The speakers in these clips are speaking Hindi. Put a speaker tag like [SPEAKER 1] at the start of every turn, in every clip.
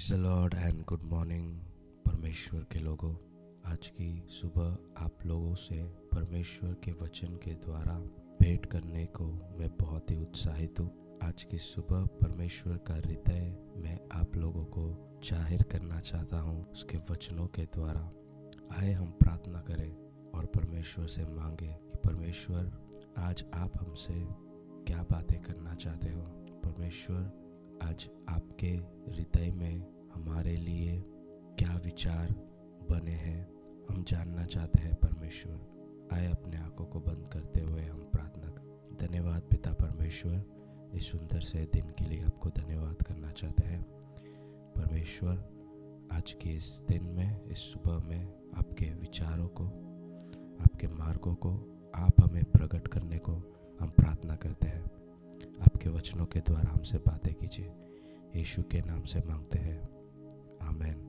[SPEAKER 1] Praise the lord and good morning परमेश्वर के लोगों। आज की सुबह आप लोगों से परमेश्वर के वचन के द्वारा भेंट करने को मैं बहुत ही उत्साहित हूँ। आज की सुबह परमेश्वर का हृदय मैं आप लोगों को ज़ाहिर करना चाहता हूँ, उसके वचनों के द्वारा। आए हम प्रार्थना करें और परमेश्वर से मांगे कि परमेश्वर, आज आप हमसे क्या बातें करना चाहते हो? परमेश्वर आज आपके हृदय में हमारे लिए क्या विचार बने हैं, हम जानना चाहते हैं परमेश्वर। आए अपने आँखों को बंद करते हुए हम प्रार्थना धन्यवाद पिता परमेश्वर, इस सुंदर से दिन के लिए आपको धन्यवाद करना चाहते हैं। परमेश्वर, आज के इस दिन में, इस सुबह में आपके विचारों को, आपके मार्गों को, आप हमें प्रकट करने को हम प्रार्थना करते हैं। आपके वचनों के द्वारा हमसे बातें कीजिए। यीशु के नाम से मांगते हैं। आमेन।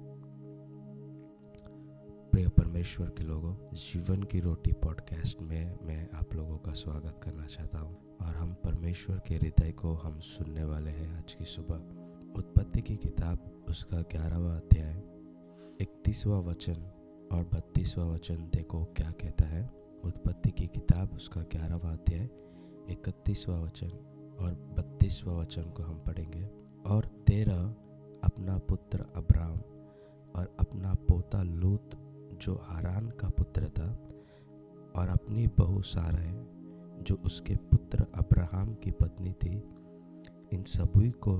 [SPEAKER 1] प्रिय परमेश्वर के लोगों, जीवन की रोटी पॉडकास्ट में मैं आप लोगों का स्वागत करना चाहता हूँ और हम परमेश्वर के हृदय को हम सुनने वाले हैं आज की सुबह। उत्पत्ति की किताब, उसका ग्यारहवा अध्याय, इकतीसवा वचन और बत्तीसवा वचन देखो क्या कहता है। उत्पत्ति की किताब, उसका ग्यारहवा अध्याय, इकतीसवा वचन। और बत्तीसवा वचन को हम पढ़ेंगे। और तेरा अपना पुत्र अब्राम और अपना पोता लूत जो हारान का पुत्र था और अपनी बहू सारा जो उसके पुत्र अब्राहम की पत्नी थी इन सभी को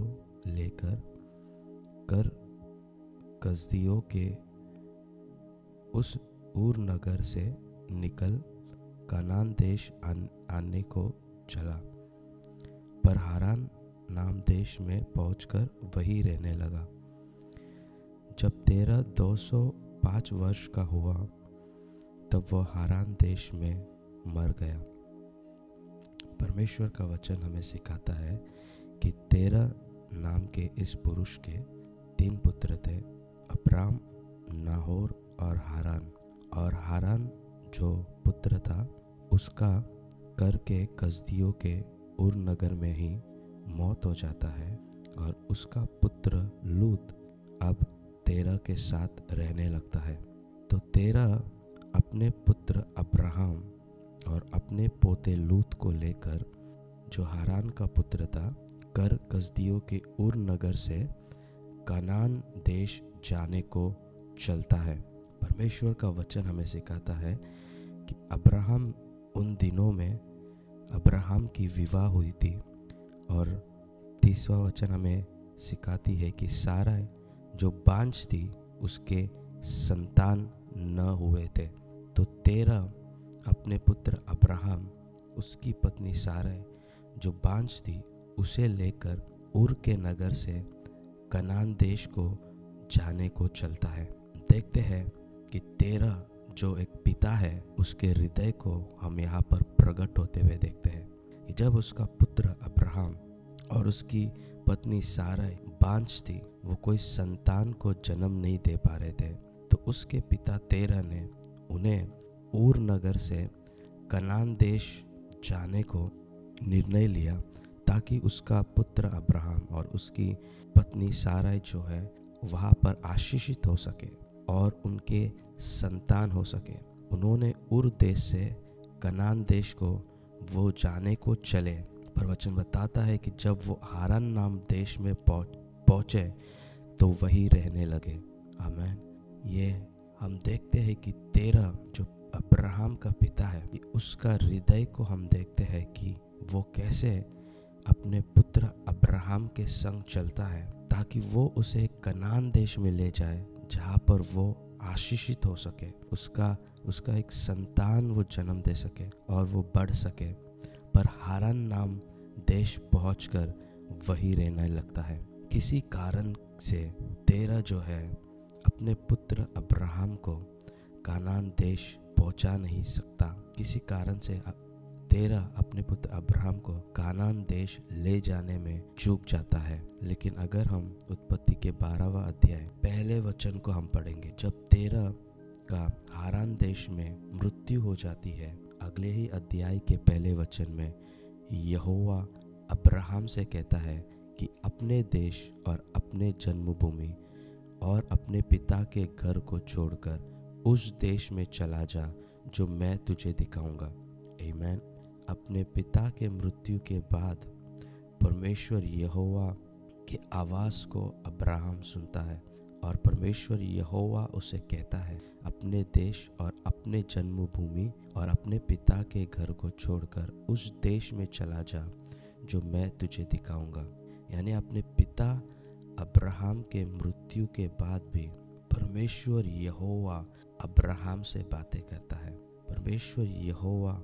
[SPEAKER 1] लेकर कर कसदियों के उस ऊर नगर से निकल कनान देश आन, आने को चला। पर हारान नाम देश में पहुंचकर वही रहने लगा। जब तेरह दो सौ पाँच वर्ष का हुआ, तब वह हारान देश में मर गया। परमेश्वर का वचन हमें सिखाता है कि तेरह नाम के इस पुरुष के तीन पुत्र थे अब्राम नाहोर और हारान। और हारान जो पुत्र था, उसका कर के, कसदियों के उर नगर में ही मौत हो जाता है और उसका पुत्र लूत अब तेरा के साथ रहने लगता है। तो तेरा अपने पुत्र अब्राहम और अपने पोते लूत को लेकर, जो हारान का पुत्र था, कर कसदियों के उर नगर से कनान देश जाने को चलता है। परमेश्वर का वचन हमें सिखाता है कि अब्राहम उन दिनों में अब्राहम की विवाह हुई थी और तीसवा वचन हमें सिखाती है कि सारा जो बांझ थी, उसके संतान न हुए थे। तो तेरा अपने पुत्र अब्राहम, उसकी पत्नी सारा जो बांझ थी, उसे लेकर उर के नगर से कनान देश को जाने को चलता है। देखते हैं कि तेरा जो एक पिता है, उसके हृदय को हम यहाँ पर प्रकट होते हुए देखते हैं। जब उसका पुत्र अब्राहम और उसकी पत्नी सारा बांझ थी, वो कोई संतान को जन्म नहीं दे पा रहे थे तो उसके पिता तेरह ने उन्हें ऊर नगर से कनान देश जाने को निर्णय लिया, ताकि उसका पुत्र अब्राहम और उसकी पत्नी सारा जो है, वहाँ पर आशीषित हो सके और उनके संतान हो सके। उन्होंने उर देश से कनान देश को, वो जाने को चले। पर वचन बताता है कि जब वो हारन नाम देश में पहुँचे तो वही रहने लगे। आमेन। ये हम देखते हैं कि तेरा जो अब्राहम का पिता है उसका हृदय को हम देखते हैं कि वो कैसे अपने पुत्र अब्राहम के संग चलता है, ताकि वो उसे कनान देश में ले जाए, जहाँ पर वो आशीषित हो सके। उसका उसका एक संतान वो जन्म दे सके और वो बढ़ सके। पर हारन नाम देश पहुंचकर वही रहने लगता है। किसी कारण से तेरा जो है, अपने पुत्र अब्राहम को कानान देश पहुँचा नहीं सकता। किसी कारण से तेरा अपने पुत्र अब्राहम को कानान देश ले जाने में चूक जाता है। लेकिन अगर हम उत्पत्ति के बारहवा अध्याय, पहले वचन को हम पढ़ेंगे, जब तेरा का हारान देश में मृत्यु हो जाती है। अगले ही अध्याय के पहले वचन में यहोवा अब्राहम से कहता है कि अपने देश और अपने जन्मभूमि और अपने पिता के घर को छोड़कर उस देश में चला जा, जो मैं तुझे दिखाऊँगा। आमेन अपने पिता के मृत्यु के बाद परमेश्वर यहोवा के आवाज़ को अब्राहम सुनता है। और परमेश्वर यहोवा उसे कहता है, अपने देश और अपने जन्मभूमि और अपने पिता के घर को छोड़कर उस देश में चला जा, जो मैं तुझे दिखाऊँगा। यानी अपने पिता अब्राहम के मृत्यु के बाद भी परमेश्वर यहोवा अब्राहम से बातें करता है। परमेश्वर यहोवा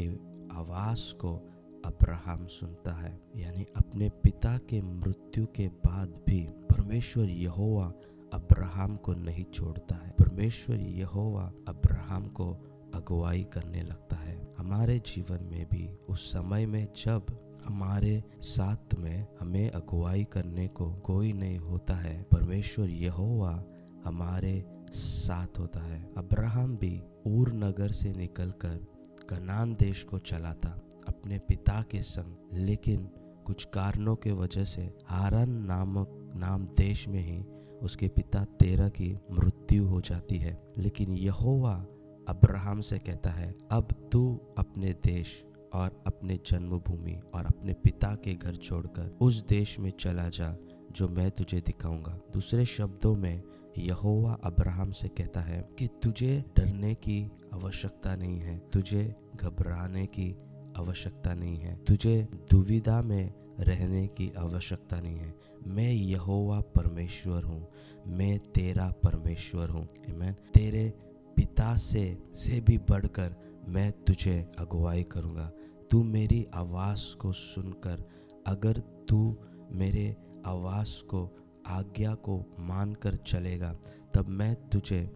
[SPEAKER 1] के आवाज़ को अब्राहम सुनता है, यानी अपने पिता के मृत्यु के बाद भी परमेश्वर यहोवा अब्राहम को नहीं छोड़ता है। परमेश्वर यहोवा अब्राहम को अगुवाई करने लगता है। हमारे जीवन में भी उस समय में जब हमारे साथ में हमें अगुवाई करने को कोई नहीं होता है, परमेश्वर यहोवा हमारे साथ होता है। अब्राहम भी ऊर नगर से निकलकर कनान देश को चला था अपने पिता के संग, लेकिन कुछ कारणों के वजह से हारन नामक, नाम देश में ही उसके पिता तेरा की मृत्यु हो जाती है। लेकिन यहोवा अब्राहम से कहता है, अब तू अपने देश और अपने जन्मभूमि और अपने पिता के घर छोड़कर उस देश में चला जा, जो मैं तुझे दिखाऊँगा। दूसरे शब्दों में यहोवा अब्राहम से कहता है कि तुझे डरने की आवश्यकता नहीं है, तुझे घबराने की आवश्यकता नहीं है। तुझे दुविधा में रहने की आवश्यकता नहीं है। मैं यहोवा परमेश्वर हूँ। मैं तेरा परमेश्वर हूँ। तेरे पिता से से भी बढ़कर मैं तुझे अगुवाई करूँगा। तू मेरी आवाज़ को सुनकर, अगर तू मेरे आवाज़ को, आज्ञा को मानकर चलेगा, तब मैं तुझे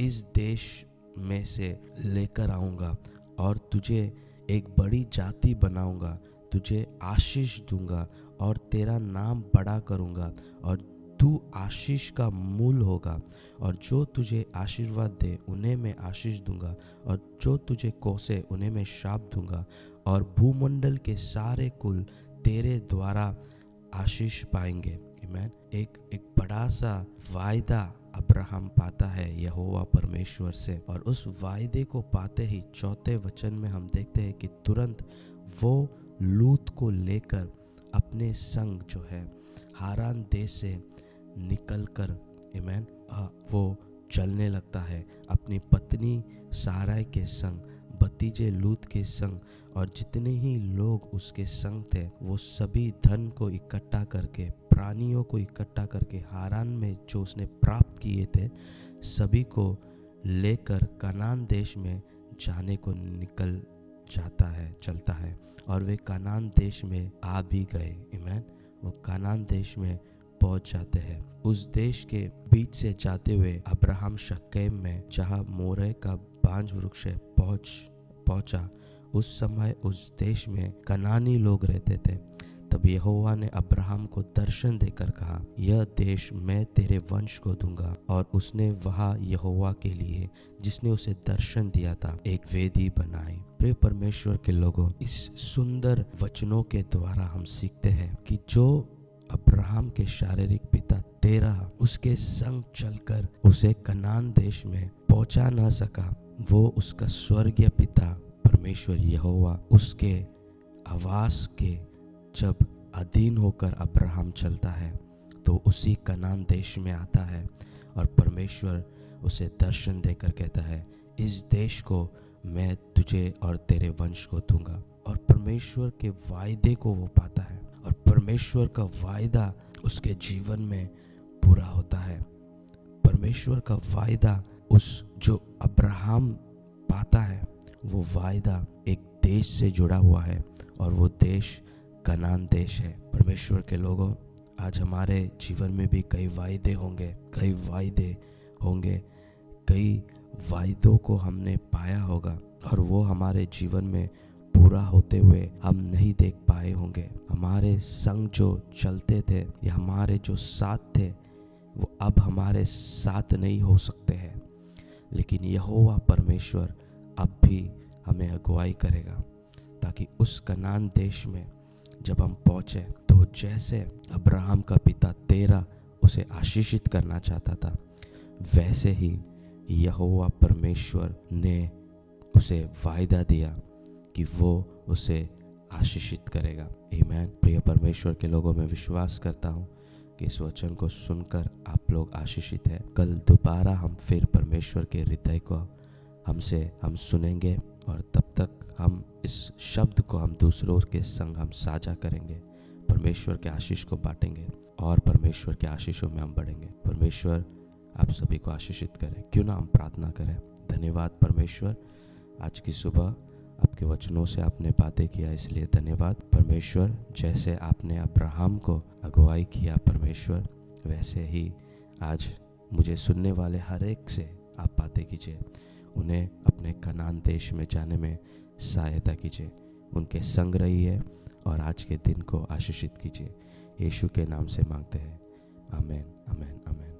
[SPEAKER 1] इस देश में से लेकर आऊँगा और तुझे एक बड़ी जाति बनाऊँगा, तुझे आशीष दूँगा और तेरा नाम बड़ा करूँगा और तू आशीष का मूल होगा। और जो तुझे आशीर्वाद दे, उन्हें मैं आशीष दूँगा और जो तुझे कोसे, उन्हें मैं शाप दूँगा। और भूमंडल के सारे कुल तेरे द्वारा आशीष पाएँगे। मैन एक एक बड़ा सा वायदा अब्राहम पाता है, यहोवा परमेश्वर से। और उस वायदे को पाते ही चौथे वचन में हम देखते हैं कि तुरंत वो लूत को लेकर अपने संग जो है, हारान देश से निकलकर इमैन वो चलने लगता है। अपनी पत्नी साराय के संग भतीजे लूत के संग और जितने ही लोग उसके संग थे, वो सभी धन को इकट्ठा करके, प्राणियों को इकट्ठा करके हारान में जो उसने प्राप्त किए थे, सभी को लेकर कनान देश में जाने को निकल जाता है, चलता है। और वे कनान देश में आ भी गए। इमैन वो कनान देश में पहुँच जाते हैं। उस देश के बीच से जाते हुए अब्राहम शक्केम में, जहाँ मोरे का बांझ वृक्ष पहुँच पहुँचा। उस समय उस देश में कनानी लोग रहते थे। तब यहोवा ने अब्राहम को दर्शन देकर कहा, यह देश मैं तेरे वंश को दूँगा। और उसने वहाँ यहोवा के लिए, जिसने उसे दर्शन दिया था, एक वेदी बनाई। प्रिय परमेश्वर के लोगों, इस सुंदर वचनों के द्वारा हम सीखते हैं कि जो अब्राहम के शारीरिक पिता तेरा, उसके संग चलकर उसे कनान देश में पहुँचा न सका। वो उसका स्वर्गीय पिता परमेश्वर यहोवा, उसके आवास के जब अधीन होकर अब्राहम चलता है तो उसी कनान देश में आता है और परमेश्वर उसे दर्शन देकर कहता है, इस देश को मैं तुझे और तेरे वंश को दूँगा। और परमेश्वर के वायदे को वो पाता है और परमेश्वर का वायदा उसके जीवन में पूरा होता है। परमेश्वर का वायदा उस जो अब्राहम पाता है, वो वायदा एक देश से जुड़ा हुआ है और वो देश कनान देश है। परमेश्वर के लोगों, आज हमारे जीवन में भी कई वायदे होंगे, कई वायदे होंगे, कई वायदों को हमने पाया होगा और वो हमारे जीवन में पूरा होते हुए हम नहीं देख पाए होंगे। हमारे संग जो चलते थे या हमारे जो साथ थे, वो अब हमारे साथ नहीं हो सकते हैं। लेकिन यहोवा परमेश्वर अब भी हमें अगुवाई करेगा, ताकि उस कनान देश में जब हम पहुँचे तो जैसे अब्राहम का पिता तेरा उसे आशीषित करना चाहता था, वैसे ही यहोवा परमेश्वर ने उसे वायदा दिया कि वो उसे आशीषित करेगा। ईमैन प्रिय परमेश्वर के लोगों, में विश्वास करता हूँ इस वचन को सुनकर आप लोग आशीषित हैं। कल दोबारा हम फिर परमेश्वर के हृदय को हमसे हम सुनेंगे और तब तक हम इस शब्द को हम दूसरों के संग हम साझा करेंगे। परमेश्वर के आशीष को बांटेंगे और परमेश्वर के आशीषों में हम बढ़ेंगे। परमेश्वर, आप सभी को आशीषित करें। क्यों ना हम प्रार्थना करें? धन्यवाद परमेश्वर। आज की सुबह आपके वचनों से आपने बातें किया, इसलिए धन्यवाद। परमेश्वर, जैसे आपने अब्राहम को अगुवाई किया, परमेश्वर, वैसे ही आज मुझे सुनने वाले हर एक से आप बातें कीजिए। उन्हें अपने कनान देश में जाने में सहायता कीजिए। उनके संग रहिए और आज के दिन को आशीषित कीजिए। यीशु के नाम से मांगते हैं। आमेन आमेन आमेन।